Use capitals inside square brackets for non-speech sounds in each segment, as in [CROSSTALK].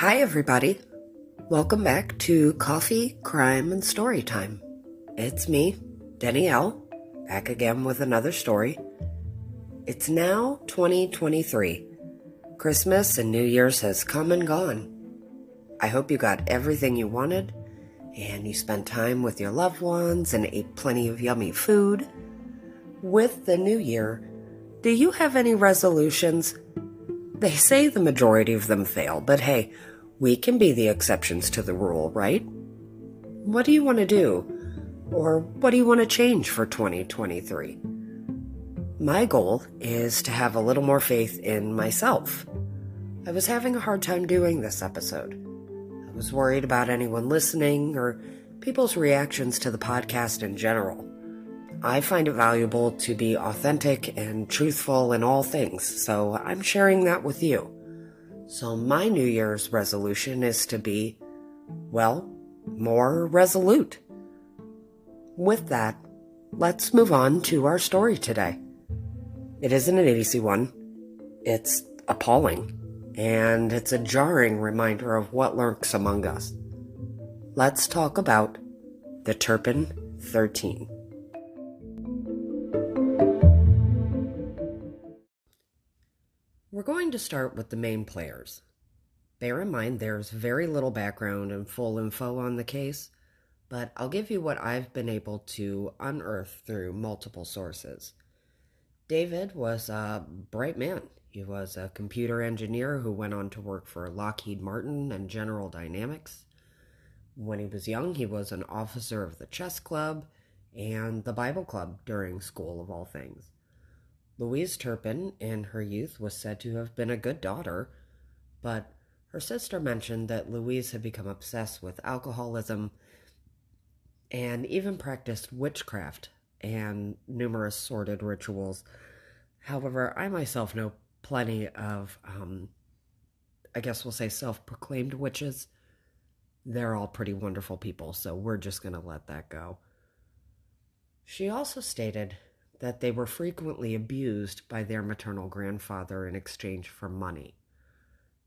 Hi, everybody. Welcome back to Coffee, Crime, and Story Time. It's me, Danielle, back again with another story. It's now 2023. Christmas and New Year's has come and gone. I hope you got everything you wanted and you spent time with your loved ones and ate plenty of yummy food. With the new year, do you have any resolutions? They say the majority of them fail, but hey, we can be the exceptions to the rule, right? What do you want to do? Or what do you want to change for 2023? My goal is to have a little more faith in myself. I was having a hard time doing this episode. I was worried about anyone listening or people's reactions to the podcast in general. I find it valuable to be authentic and truthful in all things, so I'm sharing that with you. So, my New Year's resolution is to be, well, more resolute. With that, let's move on to our story today. It isn't an easy one, it's appalling, and it's a jarring reminder of what lurks among us. Let's talk about the Turpin 13. We're going to start with the main players. Bear in mind there's very little background and full info on the case, but I'll give you what I've been able to unearth through multiple sources. David was a bright man. He was a computer engineer who went on to work for Lockheed Martin and General Dynamics. When he was young, he was an officer of the chess club and the Bible club during school, of all things. Louise Turpin, in her youth, was said to have been a good daughter, but her sister mentioned that Louise had become obsessed with alcoholism and even practiced witchcraft and numerous sordid rituals. However, I myself know plenty of, um, I guess we'll say, self proclaimed witches. They're all pretty wonderful people, so we're just going to let that go. She also stated that they were frequently abused by their maternal grandfather in exchange for money.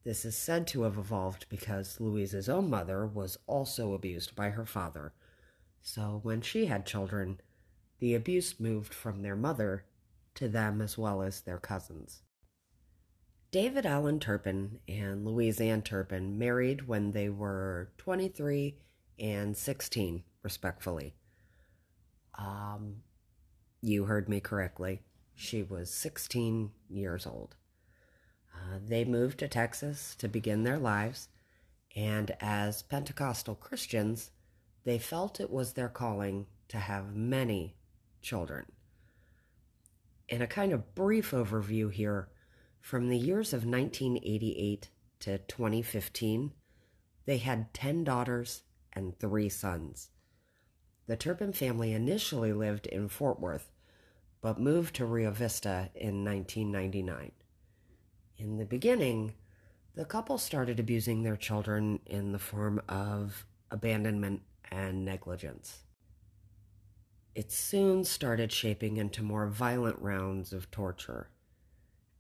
This is said to have evolved because Louise's own mother was also abused by her father. So when she had children, the abuse moved from their mother to them as well as their cousins. David Allen Turpin and Louise Ann Turpin married when they were 23 and 16, respectfully. Um, you heard me correctly. She was 16 years old. Uh, they moved to Texas to begin their lives, and as Pentecostal Christians, they felt it was their calling to have many children. In a kind of brief overview here, from the years of 1988 to 2015, they had 10 daughters and three sons. The Turpin family initially lived in Fort Worth, but moved to Rio Vista in 1999. In the beginning, the couple started abusing their children in the form of abandonment and negligence. It soon started shaping into more violent rounds of torture.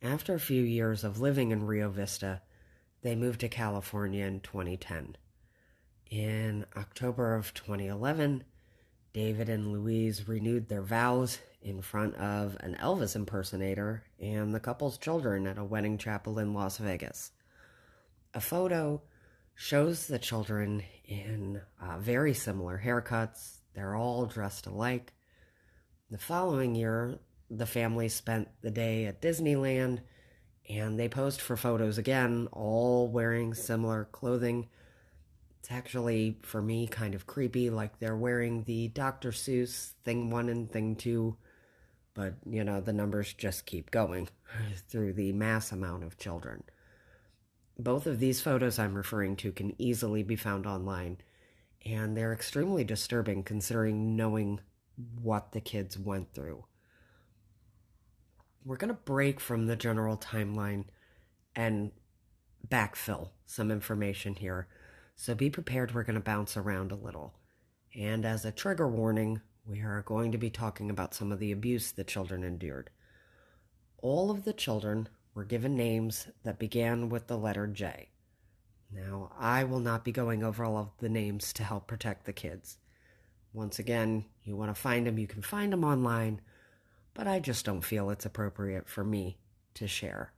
After a few years of living in Rio Vista, they moved to California in 2010. In October of 2011, David and Louise renewed their vows in front of an Elvis impersonator and the couple's children at a wedding chapel in Las Vegas. A photo shows the children in uh, very similar haircuts. They're all dressed alike. The following year, the family spent the day at Disneyland and they posed for photos again, all wearing similar clothing. It's actually, for me, kind of creepy, like they're wearing the Dr. Seuss Thing 1 and Thing 2 but, you know, the numbers just keep going [LAUGHS] through the mass amount of children. Both of these photos I'm referring to can easily be found online, and they're extremely disturbing considering knowing what the kids went through. We're going to break from the general timeline and backfill some information here, so be prepared. We're going to bounce around a little. And as a trigger warning, we are going to be talking about some of the abuse the children endured. All of the children were given names that began with the letter J. Now, I will not be going over all of the names to help protect the kids. Once again, you want to find them, you can find them online, but I just don't feel it's appropriate for me to share.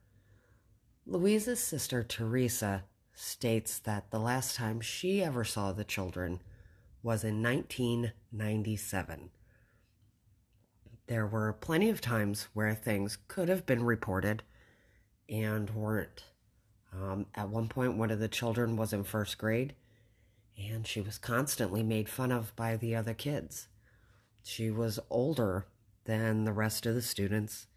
Louise's sister Teresa states that the last time she ever saw the children was in 1997. There were plenty of times where things could have been reported and weren't. Um, at one point, one of the children was in first grade, and she was constantly made fun of by the other kids. She was older than the rest of the students.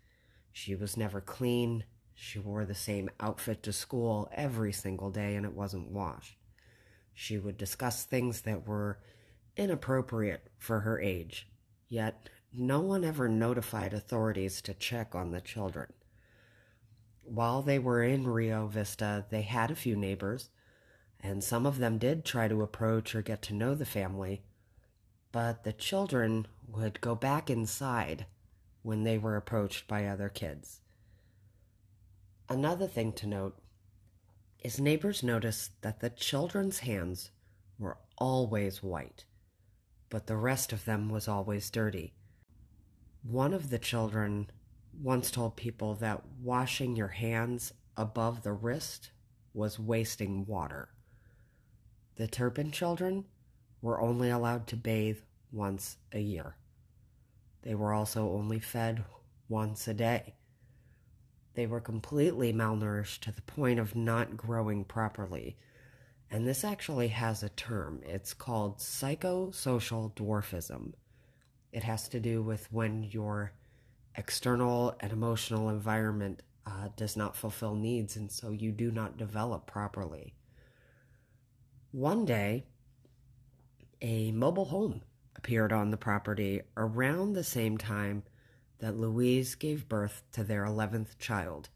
She was never clean. She wore the same outfit to school every single day and it wasn't washed. She would discuss things that were inappropriate for her age, yet no one ever notified authorities to check on the children. While they were in Rio Vista, they had a few neighbors, and some of them did try to approach or get to know the family, but the children would go back inside when they were approached by other kids. Another thing to note is neighbors noticed that the children's hands were always white, but the rest of them was always dirty. One of the children once told people that washing your hands above the wrist was wasting water. The Turpin children were only allowed to bathe once a year. They were also only fed once a day. They were completely malnourished to the point of not growing properly. And this actually has a term. It's called psychosocial dwarfism. It has to do with when your external and emotional environment uh, does not fulfill needs, and so you do not develop properly. One day, a mobile home appeared on the property around the same time that Louise gave birth to their 11th child.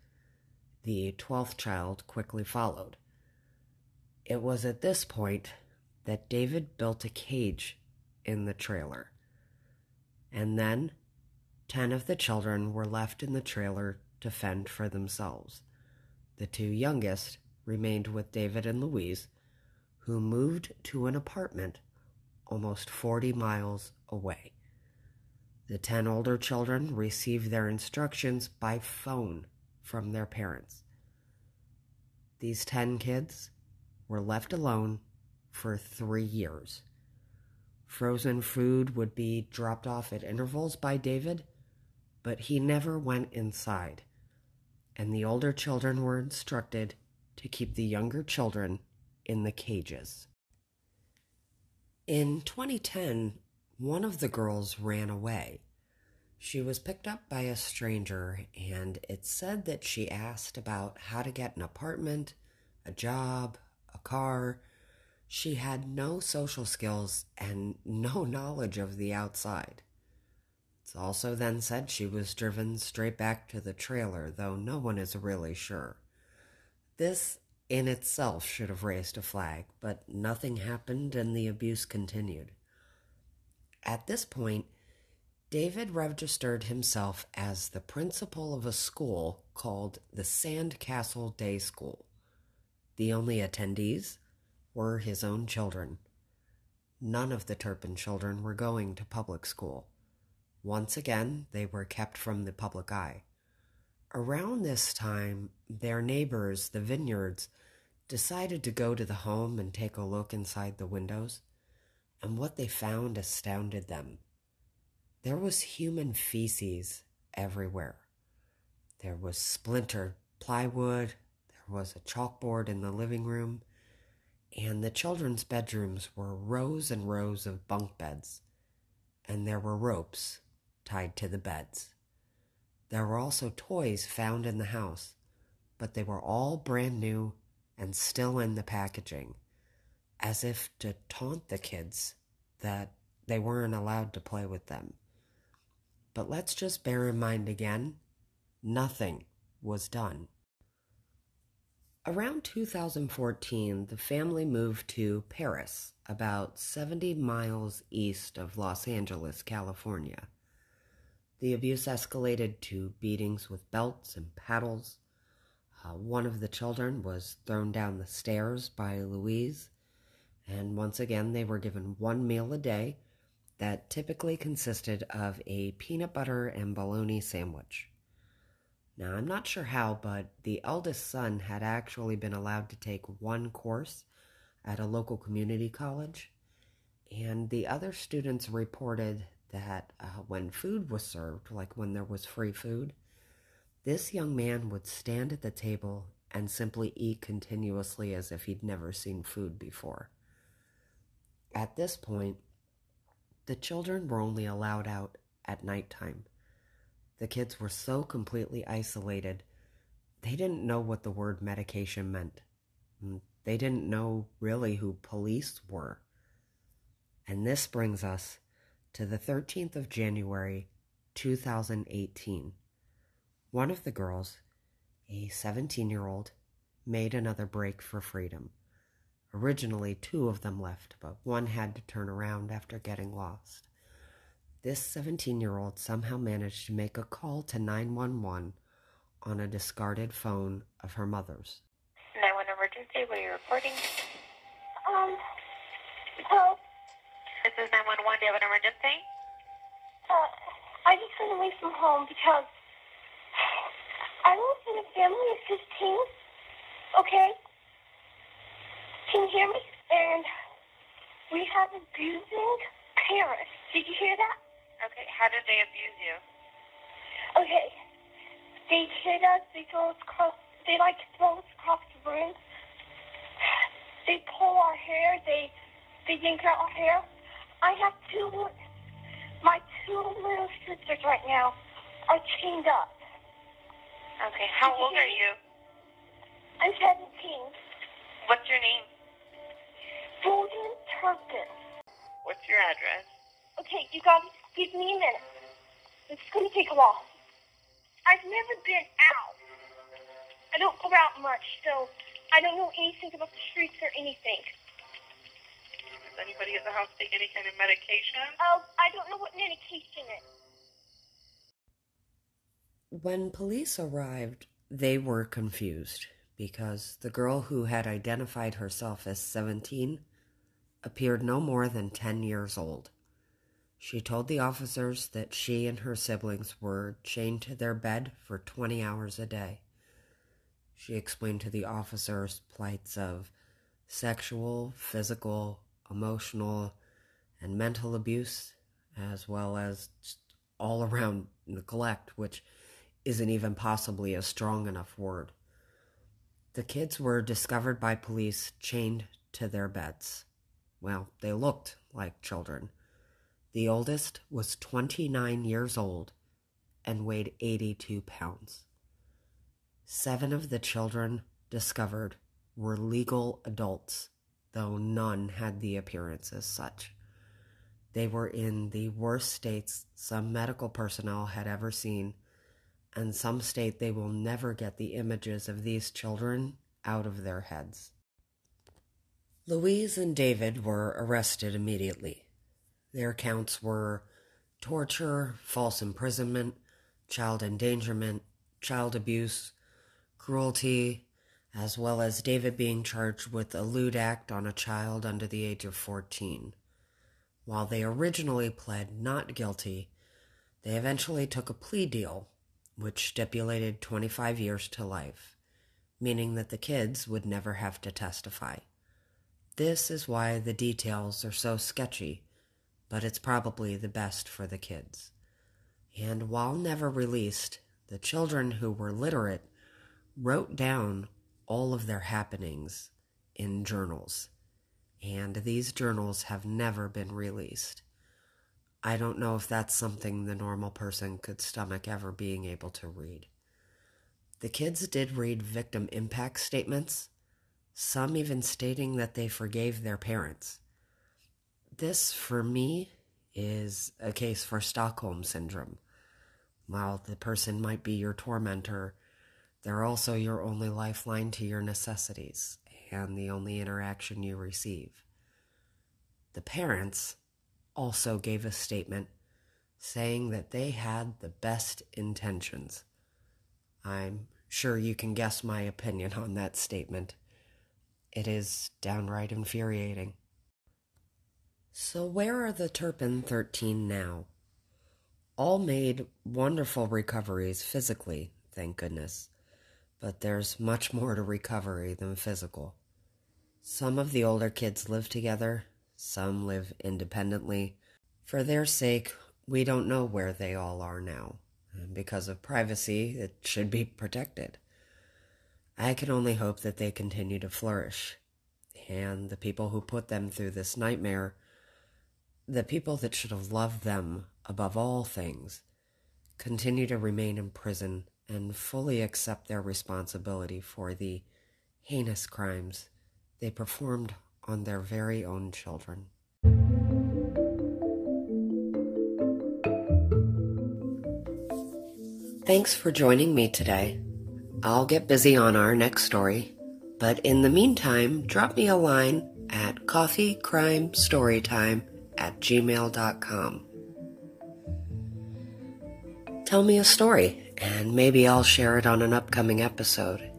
The 12th child quickly followed. It was at this point that David built a cage in the trailer. And then 10 of the children were left in the trailer to fend for themselves. The two youngest remained with David and Louise, who moved to an apartment almost 40 miles away. The 10 older children received their instructions by phone from their parents. These 10 kids were left alone for three years. Frozen food would be dropped off at intervals by David, but he never went inside, and the older children were instructed to keep the younger children in the cages. In 2010, one of the girls ran away. She was picked up by a stranger, and it said that she asked about how to get an apartment, a job, car. She had no social skills and [LAUGHS] no knowledge of the outside. It's also then said she was driven straight back to the trailer, though no one is really sure. This in itself should have raised a flag, but nothing happened and the abuse continued. At this point, David registered himself as the principal of a school called the Sandcastle Day School. The only attendees were his own children. None of the Turpin children were going to public school. Once again, they were kept from the public eye. Around this time, their neighbors, the Vineyards, decided to go to the home and take a look inside the windows, and what they found astounded them. There was human feces everywhere. There was splintered plywood, was a chalkboard in the living room, and the children's bedrooms were rows and rows of bunk beds, and there were ropes tied to the beds. There were also toys found in the house, but they were all brand new and still in the packaging, as if to taunt the kids that they weren't allowed to play with them. But let's just bear in mind again nothing was done. Around 2014, the family moved to Perris, about 70 miles east of Los Angeles, California. The abuse escalated to beatings with belts and paddles, Uh, one of the children was thrown down the stairs by Louise, and once again they were given one meal a day that typically consisted of a peanut butter and bologna sandwich. Now, I'm not sure how, but the eldest son had actually been allowed to take one course at a local community college, and the other students reported that uh, when food was served, like when there was free food, this young man would stand at the table and simply eat continuously as if he'd never seen food before. At this point, the children were only allowed out at night time. The kids were so completely isolated, they didn't know what the word medication meant. Mm, they didn't know really who police were. And this brings us to the 13th of January, 2018. One of the girls, a 17 year old, made another break for freedom. Originally, two of them left, but one had to turn around after getting lost. This 17 year old somehow managed to make a call to 911 on a discarded phone of her mother's. 911 emergency, what are you reporting? Um, help. This is 911, do you have an emergency? Uh, I just ran away from home because I live in a family of 15, okay? Can you hear me? And we have abusing parents. Did you hear that? Okay, how did they abuse you? Okay. They hit us, they throw us across, they like throw us across the room. They pull our hair, they, they yank out our hair. I have two, my two little sisters right now are chained up. Okay, how old are you? I'm 17. What's your name? Jordan Turpin. What's your address? Okay, you gotta give me a minute. It's gonna take a while. I've never been out. I don't go out much, so I don't know anything about the streets or anything. Does anybody at the house take any kind of medication? Oh, I don't know what medication is. When police arrived, they were confused because the girl who had identified herself as 17 appeared no more than 10 years old. She told the officers that she and her siblings were chained to their bed for 20 hours a day. She explained to the officers plights of sexual, physical, emotional, and mental abuse, as well as all around neglect, which isn't even possibly a strong enough word. The kids were discovered by police chained to their beds. Well, they looked like children. The oldest was 29 years old and weighed 82 pounds. Seven of the children discovered were legal adults, though none had the appearance as such. They were in the worst states some medical personnel had ever seen, and some state they will never get the images of these children out of their heads. Louise and David were arrested immediately. Their counts were torture, false imprisonment, child endangerment, child abuse, cruelty, as well as David being charged with a lewd act on a child under the age of 14. While they originally pled not guilty, they eventually took a plea deal, which stipulated 25 years to life, meaning that the kids would never have to testify. This is why the details are so sketchy, but it's probably the best for the kids. And while never released, the children who were literate wrote down all of their happenings in journals, and these journals have never been released. I don't know if that's something the normal person could stomach ever being able to read. The kids did read victim impact statements, some even stating that they forgave their parents. This, for me, is a case for Stockholm Syndrome. While the person might be your tormentor, they're also your only lifeline to your necessities and the only interaction you receive. The parents also gave a statement saying that they had the best intentions. I'm sure you can guess my opinion on that statement. It is downright infuriating. So, where are the Turpin 13 now? All made wonderful recoveries physically, thank goodness. But there's much more to recovery than physical. Some of the older kids live together, some live independently. For their sake, we don't know where they all are now. And because of privacy, it should be protected. I can only hope that they continue to flourish. And the people who put them through this nightmare, the people that should have loved them above all things, continue to remain in prison and fully accept their responsibility for the heinous crimes they performed on their very own children. Thanks for joining me today. I'll get busy on our next story, but in the meantime, drop me a line at Coffee Crime coffeecrimestorytime at gmail.com. Tell me a story, and maybe I'll share it on an upcoming episode.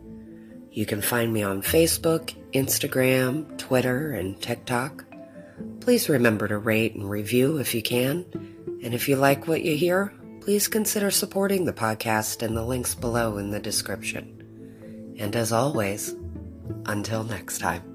You can find me on Facebook, Instagram, Twitter, and TikTok. Please remember to rate and review if you can. And if you like what you hear, please consider supporting the podcast in the links below in the description. And as always, until next time.